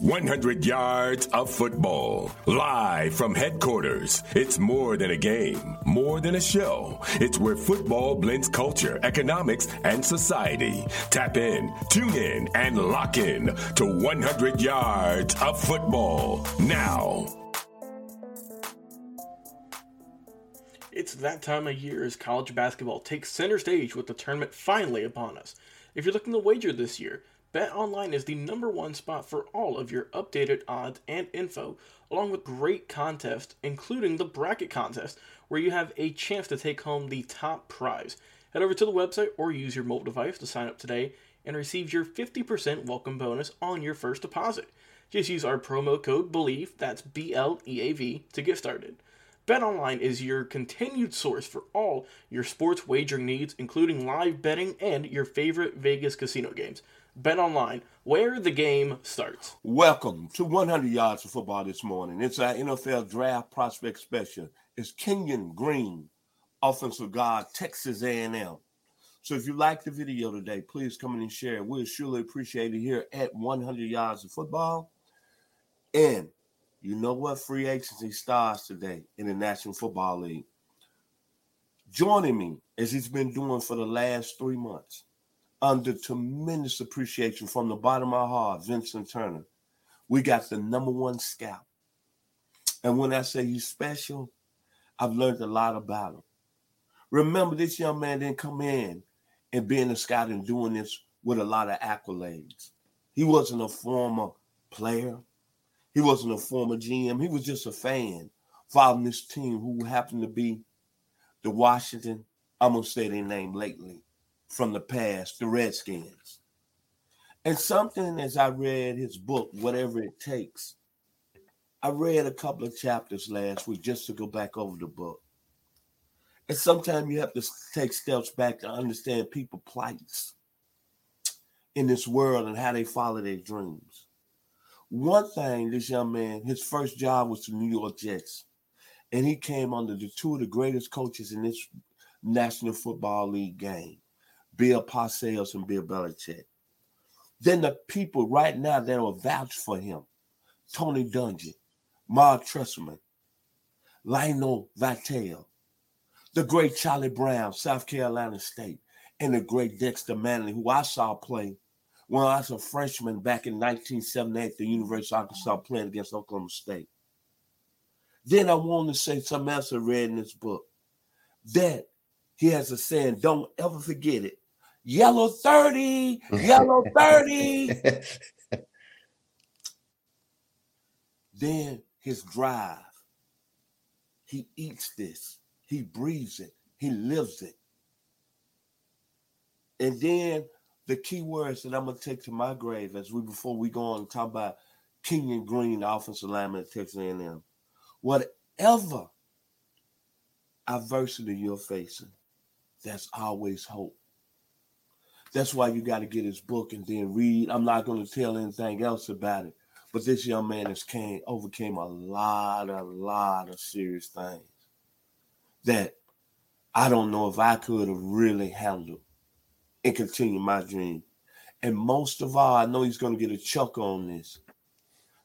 100 yards of football. Live from headquarters. It's more than a game, more than a show. It's where football blends culture, economics, and society. Tap in, tune in, and lock in to 100 yards of football now. It's that time of year as college basketball takes center stage with the tournament finally upon us. If you're looking to wager this year, BetOnline is the number one spot for all of your updated odds and info, along with great contests, including the bracket contest, where you have a chance to take home the top prize. Head over to the website or use your mobile device to sign up today and receive your 50% welcome bonus on your first deposit. Just use our promo code BLEAV, that's B L E A V, to get started. BetOnline is your continued source for all your sports wagering needs, including live betting and your favorite Vegas casino games. Bet Online, where the game starts. Welcome to 100 Yards of Football this morning. It's our NFL Draft Prospect Special. It's Kenyon Green, offensive guard, Texas A&M. So if you like the video today, please come in and share. We'll surely appreciate it here at 100 Yards of Football. And you know what? Free agency starts today in the National Football League. Joining me, as he's been doing for the last three months, under tremendous appreciation from the bottom of my heart, Vincent Turner. We got the number one scout. And when I say he's special, I've learned a lot about him. Remember, this young man didn't come in and being a scout and doing this with a lot of accolades. He wasn't a former player. He wasn't a former GM. He was just a fan following this team who happened to be the Washington, I'm going to say their name lately, from the past, the Redskins. And something as I read his book, Whatever It Takes, I read a couple of chapters last week just to go back over the book. And sometimes you have to take steps back to understand people plights in this world and how they follow their dreams. One thing, this young man, his first job was the New York Jets. And he came under the two of the greatest coaches in this National Football League game. Bill Parcells and Bill Belichick. Then the people right now that will vouch for him, Tony Dungy, Marc Trestman, Lionel Vital, the great Charlie Brown, South Carolina State, and the great Dexter Manley, who I saw play when I was a freshman back in 1978 at the University of Arkansas playing against Oklahoma State. Then I want to say something else I read in this book. That he has a saying, don't ever forget it yellow 30, yellow 30. then his drive. He eats this, he breathes it, he lives it. And then the key words that I'm gonna take to my grave as we before we go on and talk about Kenyon Green, the offensive lineman at Texas A&M. Whatever adversity you're facing, there's always hope. That's why you got to get his book and then read. I'm not going to tell anything else about it. But this young man has came overcame a lot, a lot of serious things that I don't know if I could have really handled and continue my dream. And most of all, I know he's going to get a chuck on this.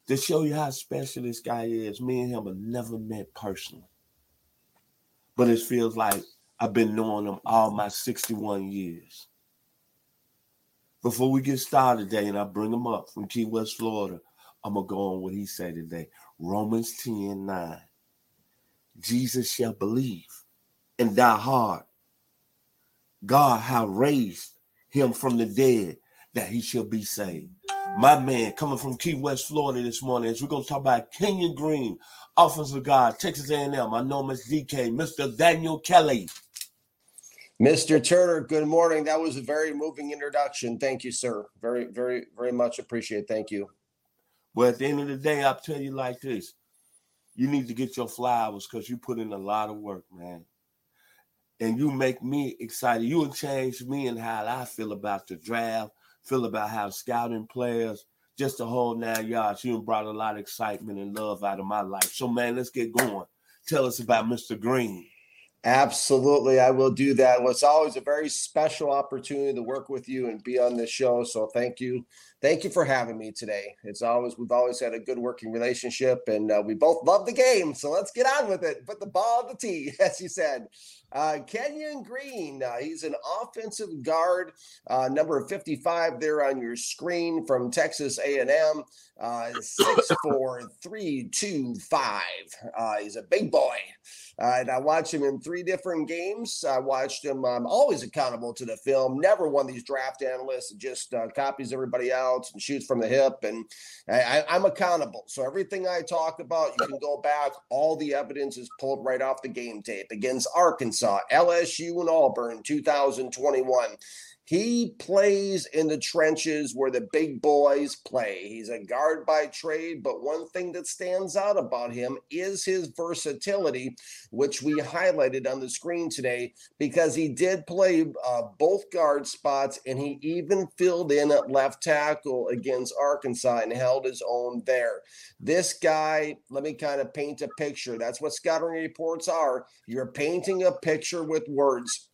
To show you how special this guy is, me and him have never met personally. But it feels like I've been knowing him all my 61 years. Before we get started today, and I bring him up from Key West, Florida, I'm going to go on what he said today. Romans 10 9. Jesus shall believe and die hard. God have raised him from the dead that he shall be saved. my man coming from Key West, Florida this morning. As we're going to talk about Kenyon Green, offensive guard, Texas A&M. I know Mr. DK, Mr. Daniel Kelly. Mr. Turner, good morning. That was a very moving introduction. Thank you, sir. Very, very, very much appreciate. Thank you. Well, at the end of the day, I'll tell you like this: you need to get your flowers because you put in a lot of work, man. And you make me excited. You will me and how I feel about the draft, feel about how scouting players, just the whole nine yards. You brought a lot of excitement and love out of my life. So, man, let's get going. Tell us about Mr. Green. Absolutely, I will do that. Well, it's always a very special opportunity to work with you and be on this show. So thank you, thank you for having me today. It's always we've always had a good working relationship, and uh, we both love the game. So let's get on with it. Put the ball on the tee, as you said. Uh, Kenyon Green, uh, he's an offensive guard, uh, number 55 there on your screen from Texas A&M, uh, six four three two five. Uh, he's a big boy, uh, and I watched him in three different games. I watched him. I'm always accountable to the film. Never one of these draft analysts just uh, copies everybody else and shoots from the hip. And I, I'm accountable. So everything I talk about, you can go back. All the evidence is pulled right off the game tape against Arkansas, LSU, and Auburn, 2021. He plays in the trenches where the big boys play. He's a guard by trade, but one thing that stands out about him is his versatility, which we highlighted on the screen today because he did play uh, both guard spots and he even filled in at left tackle against Arkansas and held his own there. This guy, let me kind of paint a picture. That's what scouting reports are. You're painting a picture with words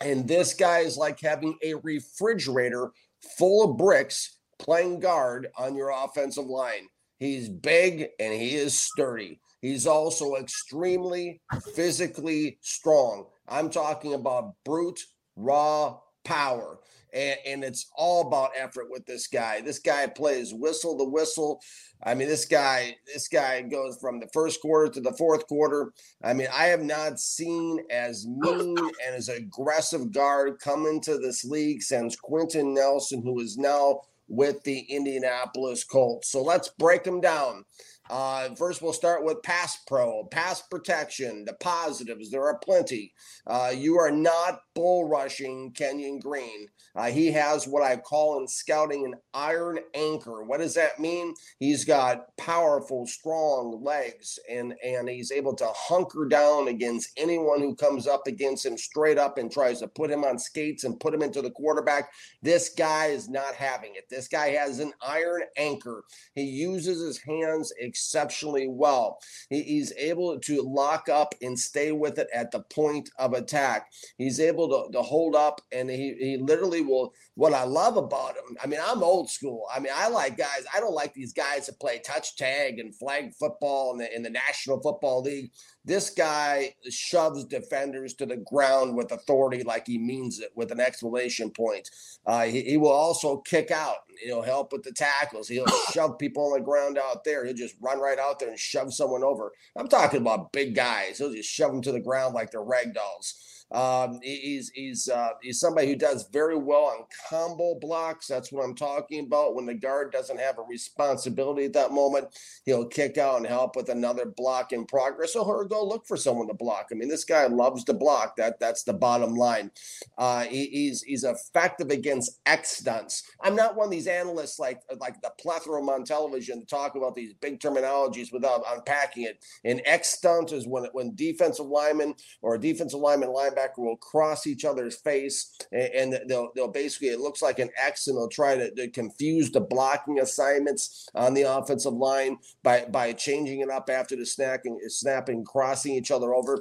and this guy is like having a refrigerator full of bricks playing guard on your offensive line. He's big and he is sturdy. He's also extremely physically strong. I'm talking about brute, raw power and, and it's all about effort with this guy. This guy plays whistle the whistle. I mean, this guy, this guy goes from the first quarter to the fourth quarter. I mean, I have not seen as mean and as aggressive guard come into this league since Quenton Nelson, who is now with the Indianapolis Colts. So let's break them down. Uh, first, we'll start with pass pro, pass protection, the positives. There are plenty. Uh, you are not bull rushing Kenyon Green. Uh, he has what I call in scouting an iron anchor. What does that mean? He's got powerful, strong legs, and and he's able to hunker down against anyone who comes up against him straight up and tries to put him on skates and put him into the quarterback. This guy is not having it. This guy has an iron anchor. He uses his hands exceptionally well. He's able to lock up and stay with it at the point of attack. He's able to, to hold up and he, he literally will. What I love about him, I mean, I'm old school. I mean, I like guys, I don't like these guys that play touch tag and flag football in the, in the National Football League. This guy shoves defenders to the ground with authority like he means it with an exclamation point. Uh, he, he will also kick out. He'll help with the tackles. He'll shove people on the ground out there. He'll just run right out there and shove someone over. I'm talking about big guys. He'll just shove them to the ground like they're rag dolls. Um, he's he's uh, he's somebody who does very well on combo blocks. That's what I'm talking about. When the guard doesn't have a responsibility at that moment, he'll kick out and help with another block in progress, or he'll go look for someone to block. I mean, this guy loves to block. That that's the bottom line. Uh, he, he's he's effective against X stunts. I'm not one of these analysts like like the plethora on television talk about these big terminologies without unpacking it. An X stunt is when when defensive lineman or a defensive lineman linebacker linebacker will cross each other's face and, and they'll, they'll basically, it looks like an X and they'll try to, to, confuse the blocking assignments on the offensive line by, by changing it up after the snapping, snapping, crossing each other over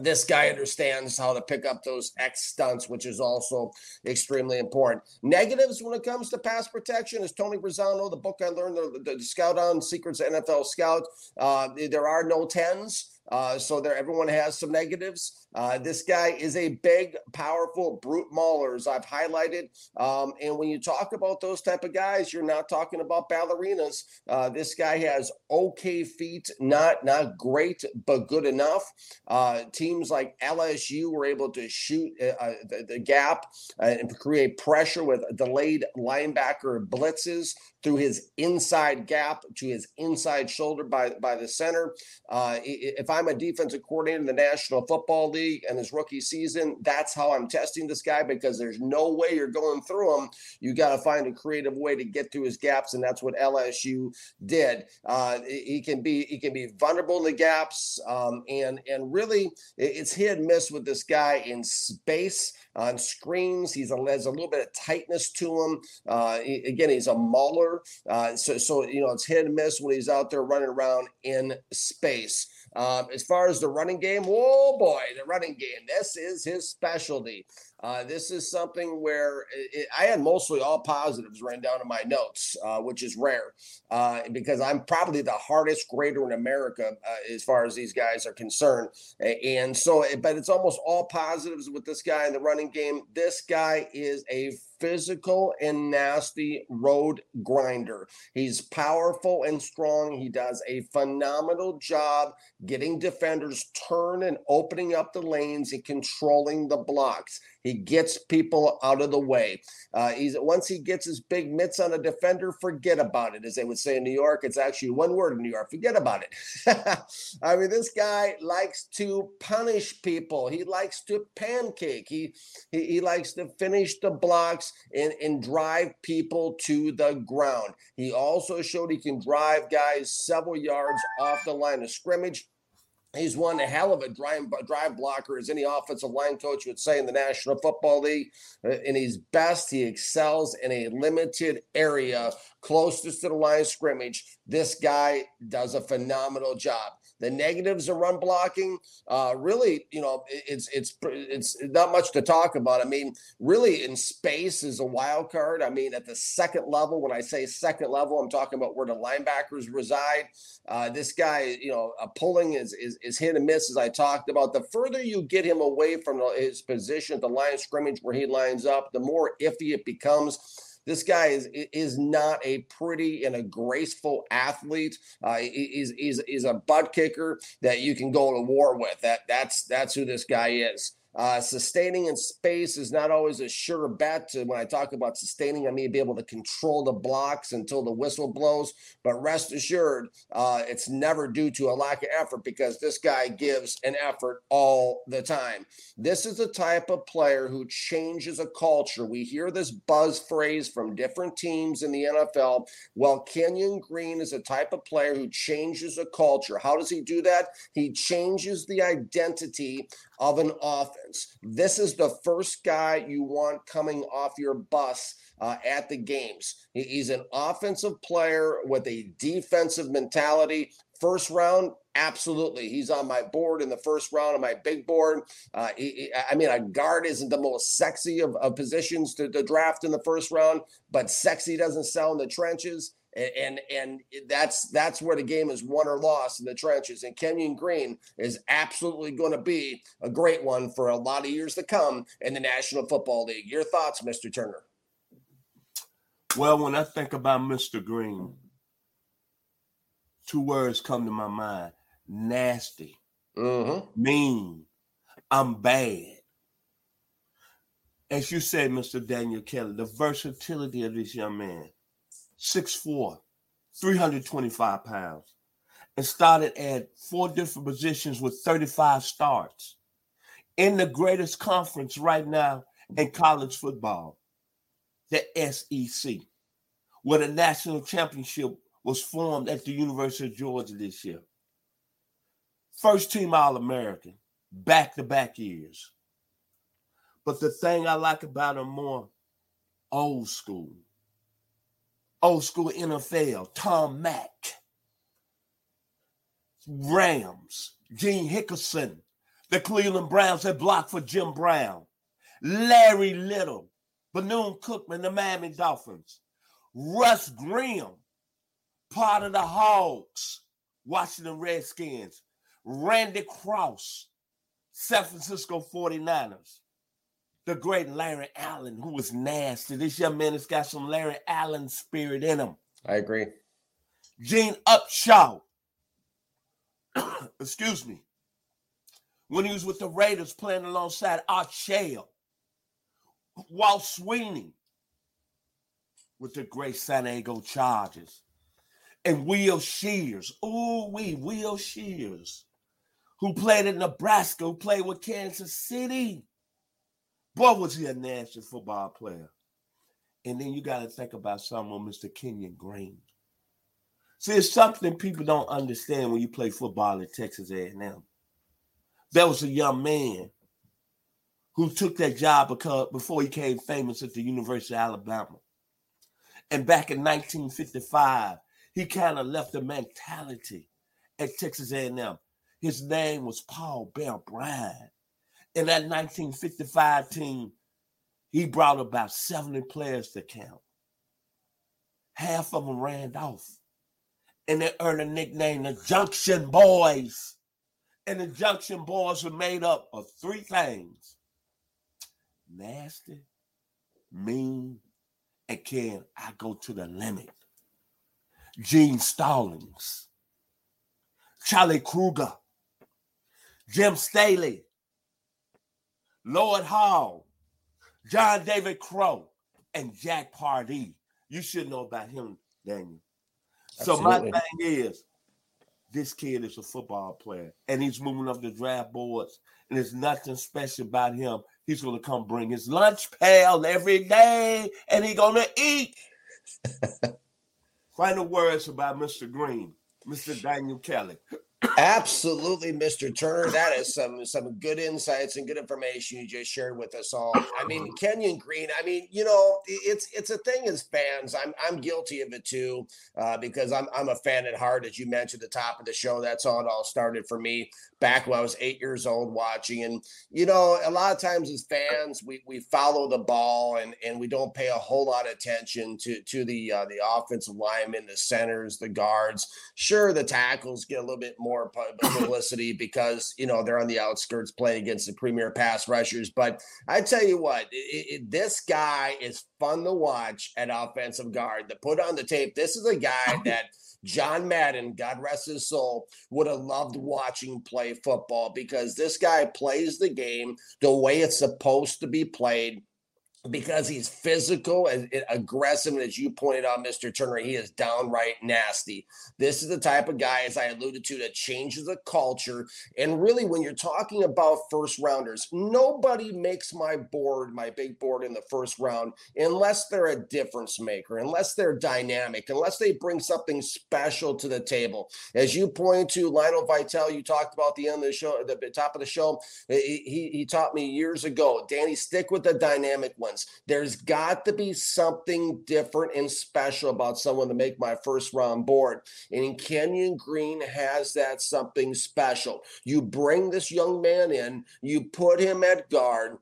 this guy understands how to pick up those X stunts, which is also extremely important. Negatives when it comes to pass protection is Tony Razzano, the book I learned, the, the, Scout on Secrets NFL Scout. Uh, there are no tens. Uh, so there, everyone has some negatives. Uh, this guy is a big, powerful brute mauler, as I've highlighted. Um, and when you talk about those type of guys, you're not talking about ballerinas. Uh, this guy has okay feet, not not great, but good enough. Uh, teams like LSU were able to shoot uh, uh, the, the, gap and create pressure with delayed linebacker blitzes through his inside gap to his inside shoulder by, by the center. Uh, if I'm a defensive coordinator in the National Football League and his rookie season, that's how I'm testing this guy because there's no way you're going through him. You got to find a creative way to get through his gaps, and that's what LSU did. Uh, he can be he can be vulnerable in the gaps, um, and and really it's hit and miss with this guy in space on screens. He's a, has a little bit of tightness to him. Uh, he, again, he's a mauler. Uh, so, so, you know, it's hit and miss when he's out there running around in space. Um, as far as the running game, oh boy, the running game. This is his specialty. Uh, this is something where it, I had mostly all positives written down in my notes, uh, which is rare uh, because I'm probably the hardest grader in America uh, as far as these guys are concerned. And so, but it's almost all positives with this guy in the running game. This guy is a physical and nasty road grinder. He's powerful and strong. He does a phenomenal job getting defenders turn and opening up the lanes and controlling the blocks. He gets people out of the way. Uh, he's once he gets his big mitts on a defender, forget about it, as they would say in New York. It's actually one word in New York. Forget about it. I mean, this guy likes to punish people. He likes to pancake. He he, he likes to finish the blocks and, and drive people to the ground. He also showed he can drive guys several yards off the line of scrimmage. He's one hell of a drive, drive blocker, as any offensive line coach would say in the National Football League. Uh, and he's best. He excels in a limited area closest to the line of scrimmage. This guy does a phenomenal job. The negatives of run blocking, uh, really, you know, it's it's it's not much to talk about. I mean, really, in space is a wild card. I mean, at the second level, when I say second level, I'm talking about where the linebackers reside. Uh, this guy, you know, uh, pulling is, is is hit and miss, as I talked about. The further you get him away from his position at the line of scrimmage where he lines up, the more iffy it becomes. This guy is is not a pretty and a graceful athlete. Uh, he's, he's, he's a butt kicker that you can go to war with. That that's that's who this guy is. Uh, sustaining in space is not always a sure bet. When I talk about sustaining, I may be able to control the blocks until the whistle blows. But rest assured, uh, it's never due to a lack of effort because this guy gives an effort all the time. This is the type of player who changes a culture. We hear this buzz phrase from different teams in the NFL. Well, Kenyon Green is a type of player who changes a culture. How does he do that? He changes the identity of an offense. This is the first guy you want coming off your bus uh, at the games. He's an offensive player with a defensive mentality. First round, absolutely. He's on my board in the first round on my big board. Uh, he, I mean, a guard isn't the most sexy of, of positions to, to draft in the first round, but sexy doesn't sell in the trenches and and that's that's where the game is won or lost in the trenches. And Kenyon Green is absolutely going to be a great one for a lot of years to come in the National Football League. Your thoughts, Mr. Turner? Well, when I think about Mr. Green, two words come to my mind: nasty, mm-hmm. mean, I'm bad. As you said, Mr. Daniel Kelly, the versatility of this young man 6'4, 325 pounds, and started at four different positions with 35 starts in the greatest conference right now in college football, the SEC, where the national championship was formed at the University of Georgia this year. First team All American, back to back years. But the thing I like about him more, old school old school NFL, Tom Mack, Rams, Gene Hickerson, the Cleveland Browns that blocked for Jim Brown, Larry Little, Bethune Cookman, the Miami Dolphins, Russ Grimm, part of the Hogs, Washington Redskins, Randy Cross, San Francisco 49ers, the great Larry Allen, who was nasty. This young man has got some Larry Allen spirit in him. I agree. Gene Upshaw, excuse me, when he was with the Raiders playing alongside Art Shell, Walt Sweeney, with the great San Diego Chargers. And Will Shields, oh, we Will Shields, who played in Nebraska, who played with Kansas City. Boy, was he a national football player. And then you got to think about someone, Mr. Kenyon Green. See, it's something people don't understand when you play football at Texas A&M. There was a young man who took that job because before he became famous at the University of Alabama. And back in 1955, he kind of left a mentality at Texas A&M. His name was Paul Bear Bryant. In that 1955 team, he brought about 70 players to camp. Half of them ran off. And they earned a nickname, the Junction Boys. And the Junction Boys were made up of three things nasty, mean, and can I go to the limit? Gene Stallings, Charlie Krueger, Jim Staley, Lloyd Hall, John David Crow, and Jack Pardee. You should know about him, Daniel. Absolutely. So my thing is, this kid is a football player, and he's moving up the draft boards, and there's nothing special about him. He's gonna come bring his lunch pail every day, and he's gonna eat. Final words about Mr. Green, Mr. Daniel Kelly. Absolutely, Mr. Turner. That is some some good insights and good information you just shared with us all. I mean, Kenyon Green. I mean, you know, it's it's a thing as fans. I'm I'm guilty of it too, uh, because I'm I'm a fan at heart, as you mentioned at the top of the show. That's how it all started for me back when I was eight years old watching. And you know, a lot of times as fans, we we follow the ball and and we don't pay a whole lot of attention to to the uh, the offensive linemen, the centers, the guards. Sure, the tackles get a little bit more publicity because you know they're on the outskirts playing against the premier pass rushers. But I tell you what, it, it, this guy is fun to watch at offensive guard. To put on the tape, this is a guy that. John Madden, God rest his soul, would have loved watching play football because this guy plays the game the way it's supposed to be played because he's physical and aggressive. And as you pointed out, Mr. Turner, he is downright nasty. This is the type of guy, as I alluded to, that changes the culture. And really, when you're talking about first rounders, nobody makes my board, my big board in the first round, unless they're a difference maker, unless they're dynamic, unless they bring something special to the table. As you pointed to Lionel Vital, you talked about the end of the show, the top of the show. He, he taught me years ago, Danny, stick with the dynamic one there's got to be something different and special about someone to make my first round board. And Kenyon Green has that something special. You bring this young man in, you put him at guard,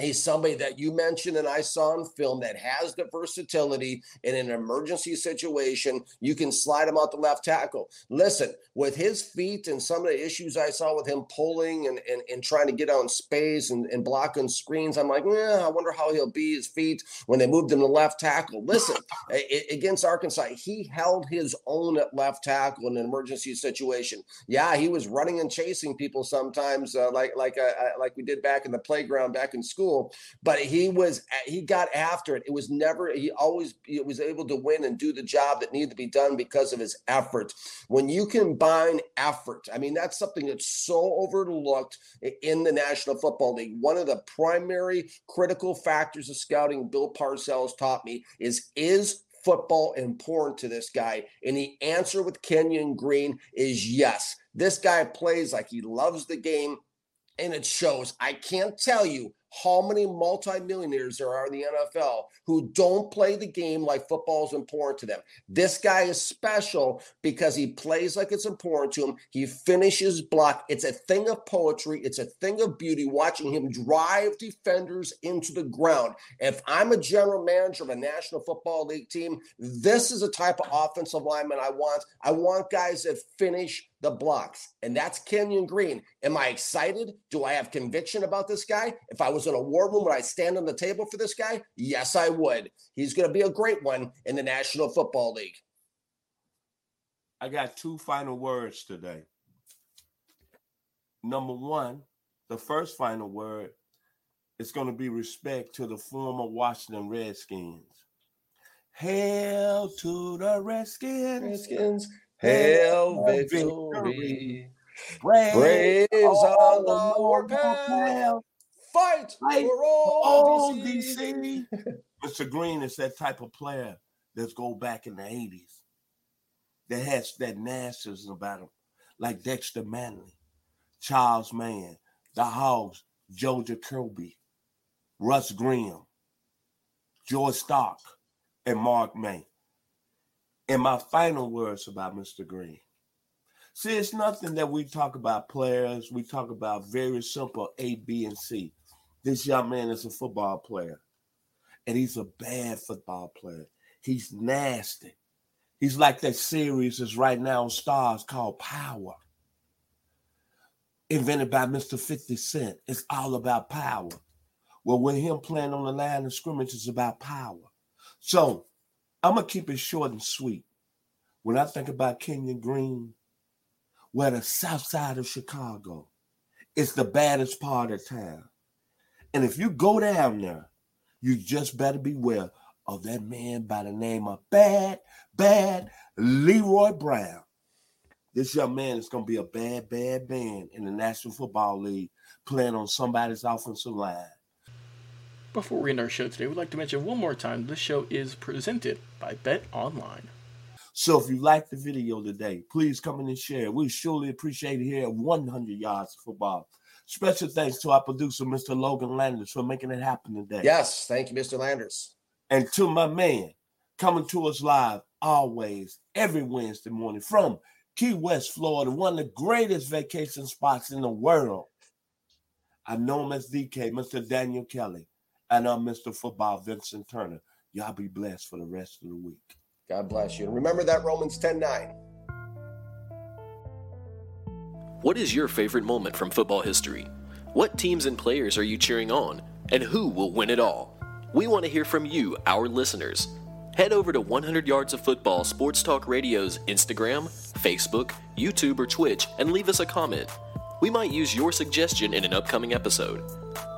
He's somebody that you mentioned and I saw in film that has the versatility in an emergency situation. You can slide him out the left tackle. Listen, with his feet and some of the issues I saw with him pulling and, and, and trying to get out in space and, and blocking screens, I'm like, yeah, I wonder how he'll be his feet when they moved him to left tackle. Listen, against Arkansas, he held his own at left tackle in an emergency situation. Yeah, he was running and chasing people sometimes, uh, like like uh, uh like we did back in the playground back in school but he was eh, he got after it. It was never he always he was able to win and do the job that needed to be done because of his effort. When you combine effort, I mean that's something that's so overlooked in the National Football League. One of the primary critical factors of scouting Bill Parcells taught me is is football important to this guy? And the answer with Kenyon Green is yes. This guy plays like he loves the game and it shows. I can't tell you how many multimillionaires there are in the NFL who don't play the game like football is important to them. This guy is special because he plays like it's important to him. He finishes block. It's a thing of poetry, it's a thing of beauty watching him drive defenders into the ground. If I'm a general manager of a National Football League team, this is a type of offensive lineman I want. I want guys that finish the blocks. And that's Kenyon Green. Am I excited? Do I have conviction about this guy? If I was in a war room, would I stand on the table for this guy? Yes, I would. He's going to be a great one in the National Football League. I got two final words today. Number one, the first final word is going to be respect to the former Washington Redskins. Hail to the Redskins. Redskins. Hail victory. victory. Braves on the warpath. Fight Fight for all DC. DC. Mr. Green is that type of player that's go back in the 80s that has that nastiness about him, like Dexter Manley, Charles Mann, the Hogs, Joe Jacoby, Russ Grimm, George Starke, and Mark May. And my final words about Mr. Green. See, it's nothing that we talk about players. We talk about very simple A, B, and C. This young man is a football player, and he's a bad football player. He's nasty. He's like that series that's right now on Starz called Power, invented by Mr. 50 Cent. It's all about power. Well, with him playing on the line of scrimmage, it's about power. So I'm gonna keep it short and sweet. When I think about Kenyon Green, we're the south side of Chicago. It's the baddest part of town. And if you go down there, you just better beware of that man by the name of Bad, Bad Leroy Brown. This young man is going to be a bad, bad man in the National Football League playing on somebody's offensive line. Before we end our show today, we'd like to mention one more time this show is presented by Bet Online. So if you like the video today, please come in and share. We surely appreciate it here at 100 Yards of Football. Special thanks to our producer, Mr. Logan Landers, for making it happen today. Yes, thank you, Mr. Landers. And to my man, coming to us live always, every Wednesday morning from Key West, Florida, one of the greatest vacation spots in the world. I know him as DK, Mr. Daniel Kelly, and uh, I'm Mr. Football, Vincent Turner. Y'all be blessed for the rest of the week. God bless you. And remember that Romans 10 9. What is your favorite moment from football history? What teams and players are you cheering on? And who will win it all? We want to hear from you, our listeners. Head over to 100 Yards of Football Sports Talk Radio's Instagram, Facebook, YouTube, or Twitch and leave us a comment. We might use your suggestion in an upcoming episode.